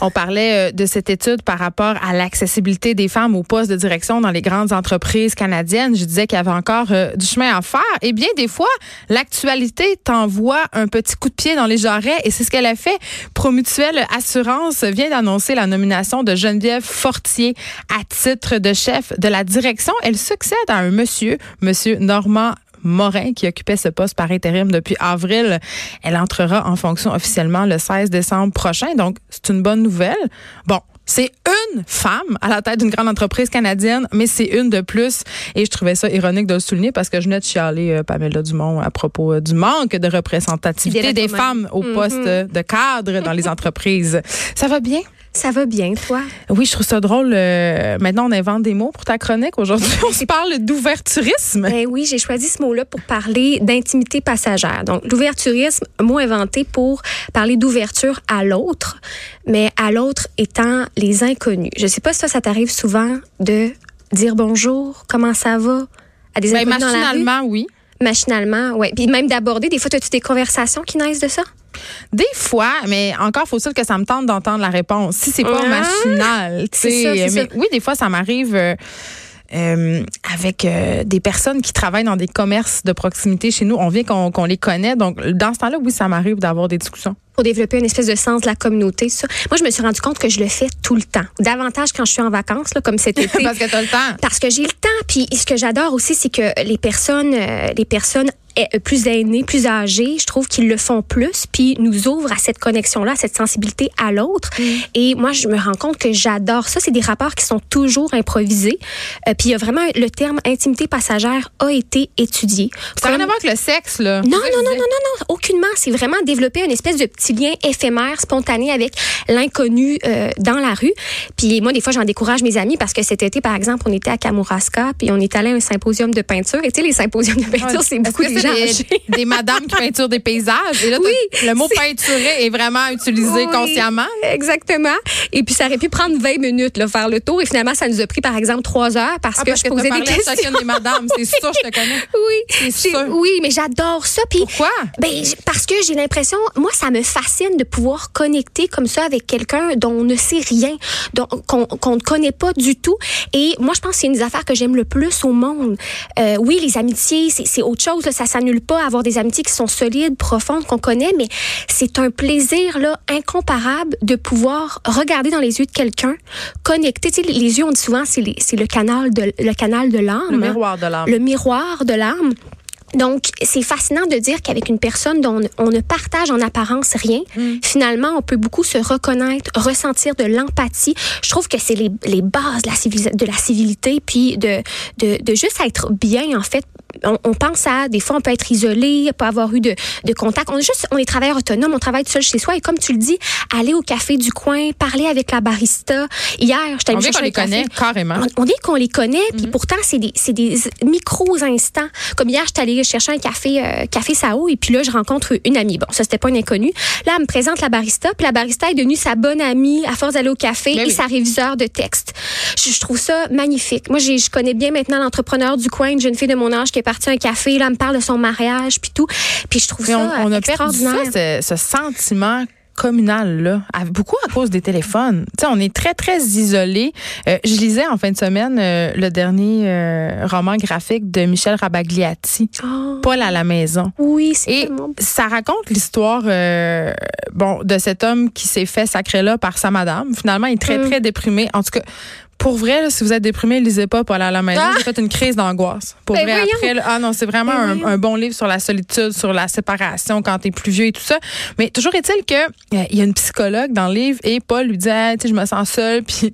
On parlait euh, de cette étude par rapport à l'accessibilité des femmes aux postes de direction dans les grandes entreprises canadiennes. Je disais qu'il y avait encore euh, du chemin à faire. Et bien, des fois, l'actualité t'envoie un petit coup de pied dans les jarrets et c'est ce qu'elle a fait. Promutuelle Assurance vient d'annoncer la nomination de Geneviève Fortier à titre de chef de la direction. Elle succède à un monsieur, monsieur Normand Morin, qui occupait ce poste par intérim depuis avril. Elle entrera en fonction officiellement le 16 décembre prochain. Donc, c'est une bonne nouvelle. Bon, c'est une femme à la tête d'une grande entreprise canadienne, mais c'est une de plus. Et je trouvais ça ironique de le souligner parce que je venais de chialer euh, Pamela Dumont à propos euh, du manque de représentativité des femmes au mm-hmm. poste de cadre dans les entreprises. Ça va bien? Ça va bien, toi? Oui, je trouve ça drôle. Euh, maintenant, on invente des mots pour ta chronique. Aujourd'hui, on se parle d'ouverturisme. Ben oui, j'ai choisi ce mot-là pour parler d'intimité passagère. Donc, l'ouverturisme, mot inventé pour parler d'ouverture à l'autre, mais à l'autre étant les inconnus. Je sais pas si toi, ça t'arrive souvent de dire bonjour, comment ça va? À des ben, inconnus machinalement, oui. Machinalement, oui. Puis même d'aborder, des fois, as-tu des conversations qui naissent de ça? Des fois, mais encore faut-il que ça me tente d'entendre la réponse. Si c'est pas machinal, tu sais. Mais oui, des fois, ça m'arrive. Euh, euh, avec euh, des personnes qui travaillent dans des commerces de proximité chez nous. On vient qu'on les connaît. Donc, dans ce temps-là, oui, ça m'arrive d'avoir des discussions. Pour développer une espèce de sens de la communauté, ça. Moi, je me suis rendu compte que je le fais tout le temps. Davantage quand je suis en vacances, là, comme cet été. Parce que tu as le temps. Parce que j'ai le temps. Puis, ce que j'adore aussi, c'est que les personnes, les personnes euh, plus aînés, plus âgés, je trouve qu'ils le font plus, puis nous ouvrent à cette connexion-là, à cette sensibilité à l'autre. Mm. Et moi, je me rends compte que j'adore ça. C'est des rapports qui sont toujours improvisés. Euh, puis il y a vraiment le terme intimité passagère a été étudié. Ça n'a rien à voir avec le sexe, là. Non, non, non, non, non, non, aucunement. C'est vraiment développer une espèce de petit lien éphémère, spontané avec l'inconnu euh, dans la rue. Puis moi, des fois, j'en décourage mes amis parce que cet été, par exemple, on était à Kamouraska, puis on est allé à un symposium de peinture. Et tu sais, les symposiums de peinture, c'est beaucoup des, madames qui peinturent des paysages? Et là, le mot peinturer est vraiment utilisé consciemment. Exactement. Et puis, ça aurait pu prendre 20 minutes, là, faire le tour. Et finalement, ça nous a pris, par exemple, trois heures parce ah, que je posais des questions. chacune des madames. C'est sûr, je te connais. Oui. C'est sûr. Oui, mais j'adore ça. Puis, Pourquoi? Ben, parce que j'ai l'impression, moi, ça me fascine de pouvoir connecter comme ça avec quelqu'un dont on ne sait rien, qu'on ne connaît pas du tout. Et moi, je pense que c'est une des affaires que j'aime le plus au monde. Euh, oui, les amitiés, c'est autre chose. ça s'annule pas avoir des amitiés qui sont solides, profondes, qu'on connaît, mais c'est un plaisir là incomparable de pouvoir regarder dans les yeux de quelqu'un, connecter. Tu sais, les yeux, on dit souvent, c'est le canal de le canal de l'âme. Le miroir de l'âme. Le miroir de l'âme. Donc, c'est fascinant de dire qu'avec une personne dont on ne partage en apparence rien, mm. finalement, on peut beaucoup se reconnaître, ressentir de l'empathie. Je trouve que c'est les, les, bases de la, civilité, puis de, de, de juste être bien, en fait, on, pense à des fois on peut être isolé, pas avoir eu de, de contact. On est juste on est travailleur autonome, on travaille seul chez soi et comme tu le dis, aller au café du coin, parler avec la barista. Hier, je On dit qu'on les connaît carrément. On, dit qu'on les connaît, puis mhm. pourtant c'est des c'est des micros instants. Comme hier, je suis allée chercher un café euh, café Sao et puis là je rencontre une amie. Bon, ça c'était pas une inconnue. Là, elle me présente la barista, puis la barista est devenue sa bonne amie à force d'aller au café ben et sa réviseur de texte. Je, trouve ça magnifique. Moi, je connais bien maintenant l'entrepreneur du coin, une jeune fille de mon âge qui est partie à un café, là, elle me parle de son mariage, puis tout. Puis je trouve ça on, on a extraordinaire. ça, ce, sentiment communal là, beaucoup à cause des téléphones. Tu sais, on est très très isolé. Euh, je lisais en fin de semaine euh, le dernier euh, roman graphique de Michel Rabagliati, oh. Paul à la maison. Oui, c'est Et ça raconte l'histoire bon de cet homme qui s'est fait sacrer là par sa madame. Finalement, il est très mm. très déprimé. En tout cas, pour vrai, si vous êtes déprimé, lisez pas Paul à la maison. Ah! J'ai fait une crise d'angoisse. Pour ben vrai, après, ah non, c'est vraiment ben un, bon livre sur la solitude, sur la séparation quand t'es plus vieux et tout ça. Mais toujours est-il que euh, il y a une psychologue dans le livre et Paul lui dit, tu sais, je me sens seul. Puis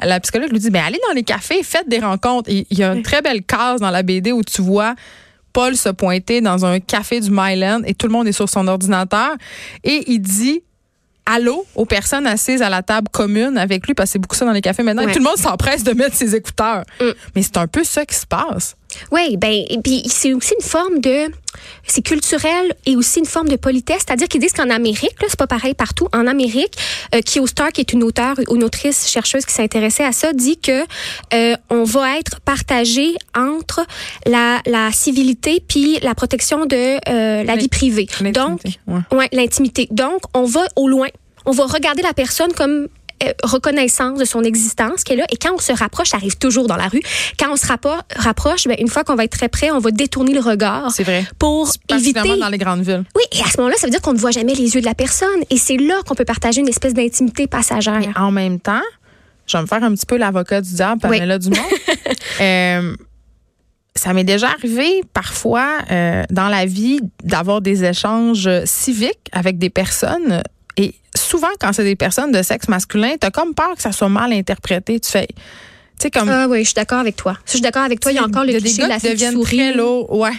la psychologue lui dit, ben allez dans les cafés, faites des rencontres. Il y a une très belle case dans la BD où tu vois Paul se pointer dans un café du Myland et tout le monde est sur son ordinateur et il dit allô aux personnes assises à la table commune avec lui, parce que c'est beaucoup ça dans les cafés maintenant. Tout le monde s'empresse de mettre ses écouteurs. Mm. Mais c'est un peu ça qui se passe. Oui, ben, puis c'est aussi une forme de, c'est culturel et aussi une forme de politesse, c'est-à-dire qu'ils disent qu'en Amérique, là, c'est pas pareil partout. En Amérique, euh, Kyo Star, qui est une auteure, une autrice chercheuse qui s'intéressait à ça, dit que euh, on va être partagé entre la, la civilité puis la protection de euh, la vie privée. Donc, ouais, l'intimité. Donc, on va au loin on va regarder la personne comme reconnaissance de son existence qui est là. Et quand on se rapproche, ça arrive toujours dans la rue. Quand on se rapproche, ben, une fois qu'on va être très près, on va détourner le regard. C'est vrai. Pour éviter. dans les grandes villes. Oui, et à ce moment-là, ça veut dire qu'on ne voit jamais les yeux de la personne. Et c'est là qu'on peut partager une espèce d'intimité passagère. Mais en même temps, je vais me faire un petit peu l'avocat du diable, Pamela du Dumont. euh, ça m'est déjà arrivé parfois euh, dans la vie d'avoir des échanges civiques avec des personnes souvent quand c'est des personnes de sexe masculin, tu as comme peur que ça soit mal interprété. Tu fais comme... Ah oui, je suis d'accord avec toi. je suis d'accord avec toi. Il y a encore le cliché de la fille qui Très lourd. Ouais.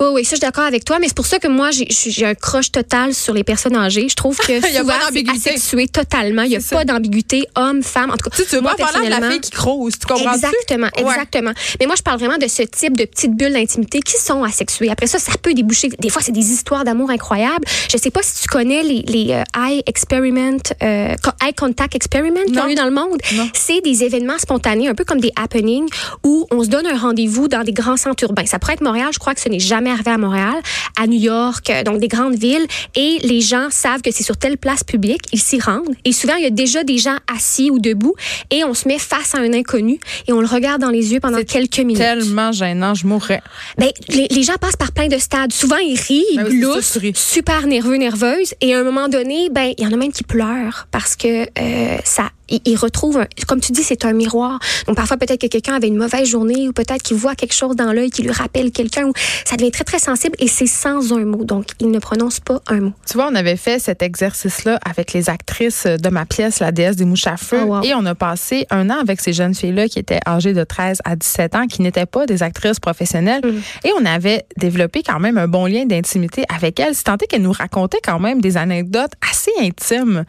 Oui, oui, ça, je suis d'accord avec toi. Mais c'est pour ça que moi, j'ai un crush total sur les personnes âgées. Je trouve que souvent, c'est asexué totalement. Il n'y a pas d'ambiguïté, homme, femme. En tout cas, tu, tu moi, parler de la fille qui crouse. Tu comprends Exactement, exactement. Mais moi, je parle vraiment de ce type de petites bulles d'intimité qui sont asexuées. Après ça, ça peut déboucher. Des fois, c'est des histoires d'amour incroyables. Je sais pas si tu connais les, les euh, eye experiment, euh, eye contact experiment qu'il y a eu dans le monde. C'est des événements spontanés, un peu comme des happenings où on se donne un rendez-vous dans des grands centres urbains. Ça pourrait être Montréal, je crois que ce n'est jamais arrivé à Montréal, à New York, euh, donc des grandes villes, et les gens savent que c'est sur telle place publique, ils s'y rendent, et souvent il y a déjà des gens assis ou debout, et on se met face à un inconnu, et on le regarde dans les yeux pendant quelques minutes. Tellement gênant, je mourrais. Ben, les, gens passent par plein de stades. Souvent ils rient, ils ben super nerveux, nerveuses, et à un moment donné, ben il y en a même qui pleurent parce que euh, ça il, retrouve, comme tu dis, c'est un miroir. Donc parfois peut-être que quelqu'un avait une mauvaise journée ou peut-être qu'il voit quelque chose dans l'œil qui lui rappelle quelqu'un. Ça devient très très sensible et c'est sans un mot. Donc il ne prononce pas un mot. Tu vois, on avait fait cet exercice-là avec les actrices de ma pièce, la déesse des mouches à feu, oh, et on a passé un an avec ces jeunes filles-là qui étaient âgées de 13 à 17 ans, qui n'étaient pas des actrices professionnelles, mm. et on avait développé quand même un bon lien d'intimité avec elles. C'est tant qu'elles nous racontaient quand même des anecdotes assez intimes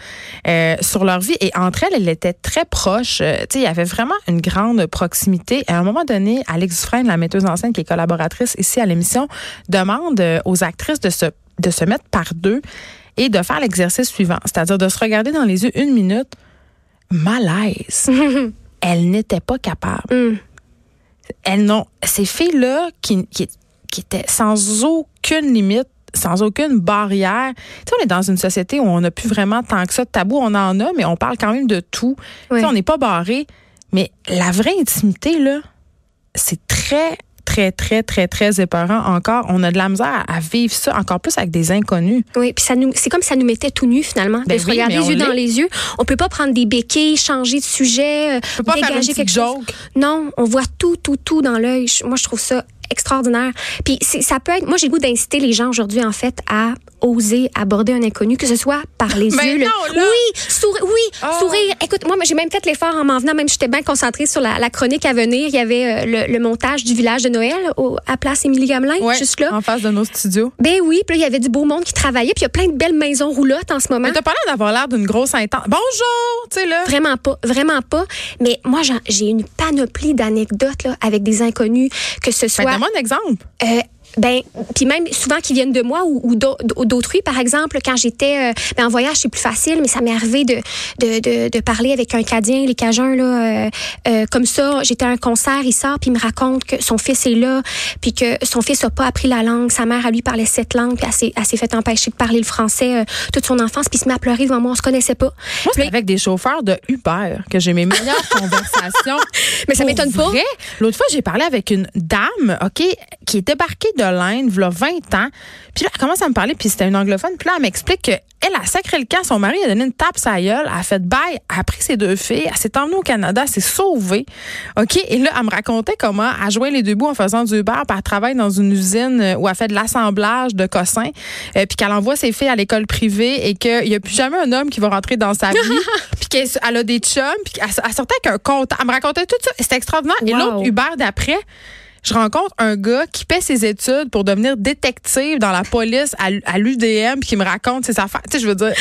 euh, sur leur vie et entre elles, elles était très proche. Euh, tu sais, il y avait vraiment une grande proximité. à un moment donné, Alex Dufresne, la metteuse en scène qui est collaboratrice ici à l'émission, demande euh, aux actrices de se, de se mettre par deux et de faire l'exercice suivant, c'est-à-dire de se regarder dans les yeux une minute. Malaise. Elles n'étaient pas capables. Mm. Elles n'ont. Ces filles-là qui, qui, qui étaient sans aucune limite sans aucune barrière. Tu sais, on est dans une société où on n'a plus vraiment tant que ça de tabou. On en a, mais on parle quand même de tout. Tu sais, on n'est pas barré. Mais la vraie intimité, là, c'est très, très, très, très, très épeurant encore. On a de la misère à vivre ça encore plus avec des inconnus. Oui, puis ça nous, c'est comme ça nous mettait tout nu finalement. Ben de se regarder les yeux dans les yeux. On peut pas prendre des béquilles, changer de sujet, on peut pas dégager quelque chose. Non, on voit tout, tout, tout dans l'œil. Moi, je trouve ça extraordinaire. Puis ça peut être, moi j'ai goût d'inciter les gens aujourd'hui en fait à oser aborder un inconnu, que ce soit par les Mais yeux. Non, Oui, sourire, oui, ah. sourire. Écoute, moi j'ai même fait l'effort en m'en venant, même j'étais bien concentrée sur la, chronique à venir. Il y avait euh, le, montage du village de Noël au, à Place Émilie Gamelin, juste là. En face de nos studios. Ben oui, puis il y avait du beau monde qui travaillait, puis il y a plein de belles maisons roulottes en ce moment. Mais t'as pas l'air d'avoir l'air d'une grosse intense. Bonjour, tu sais là. Vraiment pas, vraiment pas. Mais moi j'ai une panoplie d'anecdotes là avec des inconnus, que ce ben, soit. Ben, un exemple. Euh, ben, puis même souvent qui viennent de moi ou, d'autrui. Par exemple, quand j'étais euh, ben, en voyage, c'est plus facile, mais ça m'est arrivé de, de, de, parler avec un Cadien, les Cajuns, là, euh, euh, comme ça. J'étais à un concert, il sort, puis il me raconte que son fils est là, puis que son fils n'a pas appris la langue. Sa mère, à lui, parlait cette langue, puis elle s'est fait empêcher de parler le français toute son enfance, puis il se met à pleurer devant moi. On se connaissait pas. Moi, c'est avec des chauffeurs de Uber que j'ai mes meilleures conversations. Mais ça m'étonne pas. L'autre fois, j'ai parlé avec une dame, OK, qui est débarquée de l'Inde, il y a 20 ans. Puis là, elle commence à me parler, puis c'était une anglophone. Puis là, elle m'explique qu'elle a sacré le camp. Son mari a donné une tape sa gueule. Elle a fait bail, elle a pris ses deux filles. Elle s'est emmenée au Canada, elle s'est sauvée. OK? Et là, elle me racontait comment elle jouait les deux bouts en faisant du Uber, puis elle travaille dans une usine euh, où elle fait de l'assemblage de cossins, euh, puis qu'elle envoie ses filles à l'école privée et qu'il n'y a plus jamais un homme qui va rentrer dans sa vie, puis qu'elle a des chums, puis qu'elle sortait avec un compte. Elle me racontait tout ça. C'était extraordinaire. Et l'autre Uber d'après, je rencontre un gars qui paie ses études pour devenir détective dans la police à, l'UDM qui me raconte ses affaires. Tu sais, je veux dire,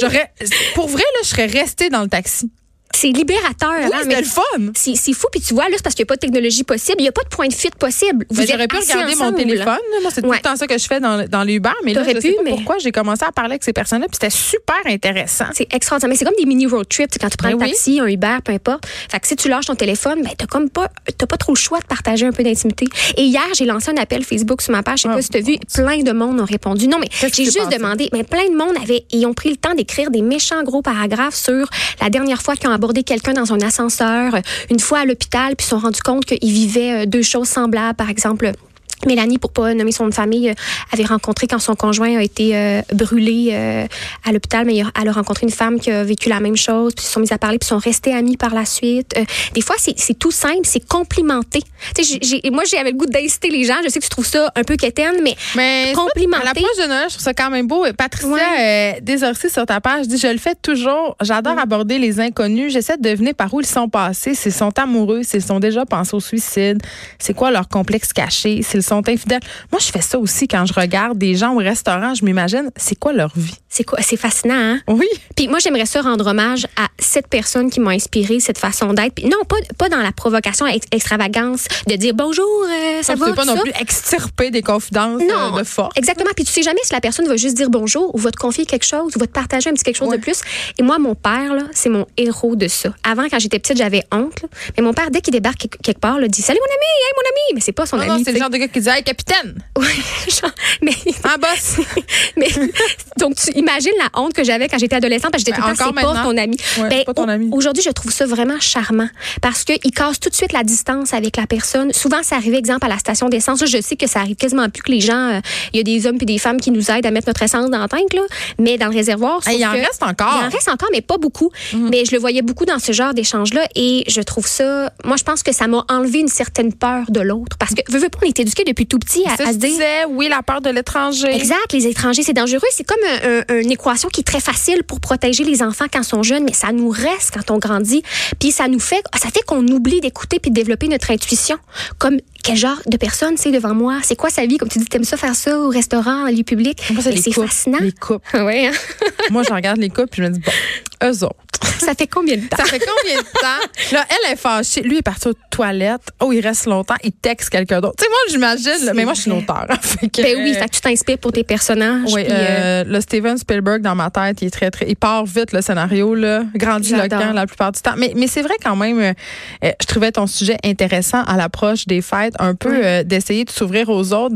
j'aurais, pour vrai, là, je serais restée dans le taxi C'est libérateur. Oui, hein, c'était le fun. C'est fou. Puis tu vois, là, c'est parce qu'il n'y a pas de technologie possible. Il n'y a pas de point de fuite possible. Vous Ben, J'aurais pu regarder mon téléphone. Moi, c'est tout le temps ça que je fais dans, dans les Uber. Mais là, je sais pu, pas mais- pourquoi j'ai commencé à parler avec ces personnes-là. Puis c'était super intéressant. C'est extraordinaire. Mais c'est comme des mini road trips. Quand tu prends Ben un oui. taxi, un Uber, peu importe. Fait que si tu lâches ton téléphone, ben, t'as comme pas, pas trop le choix de partager un peu d'intimité. Et hier, j'ai lancé un appel Facebook sur ma page. Je sais Ah, pas si tu as vu. Plein de monde ont répondu. Non, mais j'ai juste demandé. Mais plein de monde avait, ils ont pris le temps d'écrire des méchants gros paragraphes sur la dernière fois qu'ils ont abordé quelqu'un dans un ascenseur, une fois à l'hôpital, puis ils se sont rendus compte qu'ils vivaient euh, deux choses semblables. Par exemple, Mélanie, pour pas nommer son nom de famille, euh, avait rencontré quand son conjoint a été euh, brûlé euh, à l'hôpital, mais elle a rencontré une femme qui a vécu la même chose, puis ils se sont mis à parler, puis ils sont restés amis par la suite. Euh, des fois, c'est tout simple, c'est j'ai- moi, j'avais le goût d'inciter les gens. Je sais que tu trouves ça un peu quétaine, mais Complimenter. À l'approche de Noël, je trouve ça quand même beau. Patricia Ouais. Desorcy sur ta page dit Je le fais toujours. J'adore aborder les inconnus. J'essaie de deviner par où ils sont passés, s'ils sont amoureux, s'ils sont déjà pensés au suicide, c'est quoi leur complexe caché, s'ils sont infidèles. Moi, je fais ça aussi quand je regarde des gens au restaurant. Je m'imagine, c'est quoi leur vie? c'est quoi? C'est fascinant, hein? Oui. Puis moi, j'aimerais ça rendre hommage à cette personne qui m'a inspiré cette façon d'être. Non, pas, pas dans la provocation, ex- extravagance, de dire bonjour, euh, ça Tu va, pas non ça. plus extirper des confidences Non, euh, de force. Exactement. Puis tu sais jamais si la personne va juste dire bonjour ou va te confier quelque chose ou va te partager un petit quelque chose Ouais. de plus. Et moi, mon père, là, c'est mon héros de ça. Avant, quand j'étais petite, j'avais honte. là. Mais mon père, dès qu'il débarque quelque- part, là, dit Salut mon ami, hey mon ami. Mais c'est pas son Non, non, ami. c'est le genre de gars qui dit Hey, capitaine, Ouais, genre, mais, en boss. mais donc tu imagines la honte que j'avais quand j'étais adolescente parce que j'étais Ben, tout le temps encore c'est pas ton ami. Ouais, Ben, pas ton ami. Aujourd'hui, je trouve ça vraiment charmant parce qu'il casse tout de suite la distance avec la personne. Souvent, ça arrive, exemple, à la station d'essence. Je sais que ça arrive quasiment plus que les gens. euh, Il y a des hommes et des femmes qui nous aident à mettre notre essence dans la tank, là. Mais dans le réservoir, Hey, il en que- reste encore. Il en reste encore, mais pas beaucoup. Mais je le voyais beaucoup dans ce genre d'échange-là et je trouve ça. Moi, je pense que ça m'a enlevé une certaine peur de l'autre parce que, veux, veux pas, on est éduqué depuis tout petit à, Ça, à je se dire. disais, oui, la peur de l'étranger. Exact, les étrangers, c'est dangereux. C'est comme un- un- une équation qui est très facile pour protéger les enfants quand ils sont jeunes, mais ça nous reste quand on grandit. Puis ça nous fait, ça fait qu'on oublie d'écouter puis de développer notre intuition. Comme quel genre de personne c'est devant moi? C'est quoi sa vie? Comme tu dis, t'aimes ça faire ça au restaurant, en lieu public? C'est couples. fascinant. Les couples. Ouais, hein? Moi, je regarde les couples puis je me dis, bon, eux autres. ça fait combien de temps? Ça fait combien de temps? Là, elle est fâchée. Lui est parti aux toilettes. Oh, il reste longtemps. Il texte quelqu'un d'autre. Tu sais, moi, j'imagine. Mais moi, je suis une auteure. hein, fait que, Ben oui, fait que tu t'inspires pour tes personnages. oui, puis, euh, euh, le Steven Spielberg dans ma tête, il est très très, il part vite le scénario là, grandiloquent la plupart du temps. Mais mais c'est vrai quand même, euh, je trouvais ton sujet intéressant à l'approche des fêtes, un peu Oui. euh, d'essayer de s'ouvrir aux autres,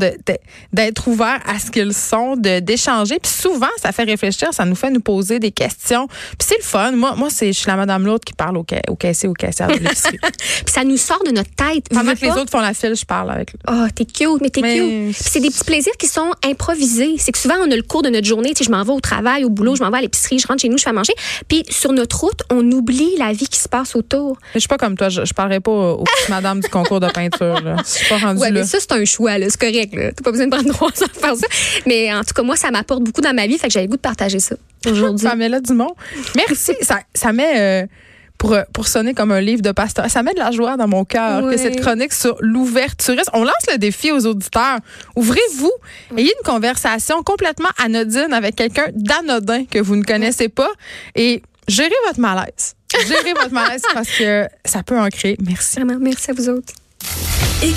d'être ouvert à ce qu'ils sont, d'échanger. Puis souvent, ça fait réfléchir, ça nous fait nous poser des questions. Puis c'est le fun. Moi moi c'est je suis la madame l'autre qui parle au, ca- au caissier au caissière de l'épicerie. puis ça nous sort de notre tête. Pendant que les autres font la file, je parle avec. Oh, t'es cute, mais t'es cute. Puis c'est des petits plaisirs qui sont improvisés. C'est que souvent, on a le cours de notre journée. Tu sais, je m'en vais au travail, au boulot, je m'en vais à l'épicerie, je rentre chez nous, je fais à manger. Puis sur notre route, on oublie la vie qui se passe autour. Je suis pas comme toi, je, je parlerai pas aux petites madames du concours de peinture. Là. Je suis pas rendue Ouais, là. mais ça, c'est un choix, là. C'est correct, là. T'as pas besoin de prendre trois ans pour faire ça. Mais en tout cas, moi, ça m'apporte beaucoup dans ma vie. Fait que j'avais le goût de partager ça aujourd'hui. Pamela Dumont. Merci. ça, ça met, euh, pour, pour sonner comme un livre de pasteur, ça met de la joie dans mon cœur Oui. que cette chronique sur l'ouverturisme. On lance le défi aux auditeurs. Ouvrez-vous. Ayez une conversation complètement anodine avec quelqu'un d'anodin que vous ne connaissez pas et gérez votre malaise. Gérez votre malaise parce que ça peut en créer. Merci. Vraiment, merci à vous autres.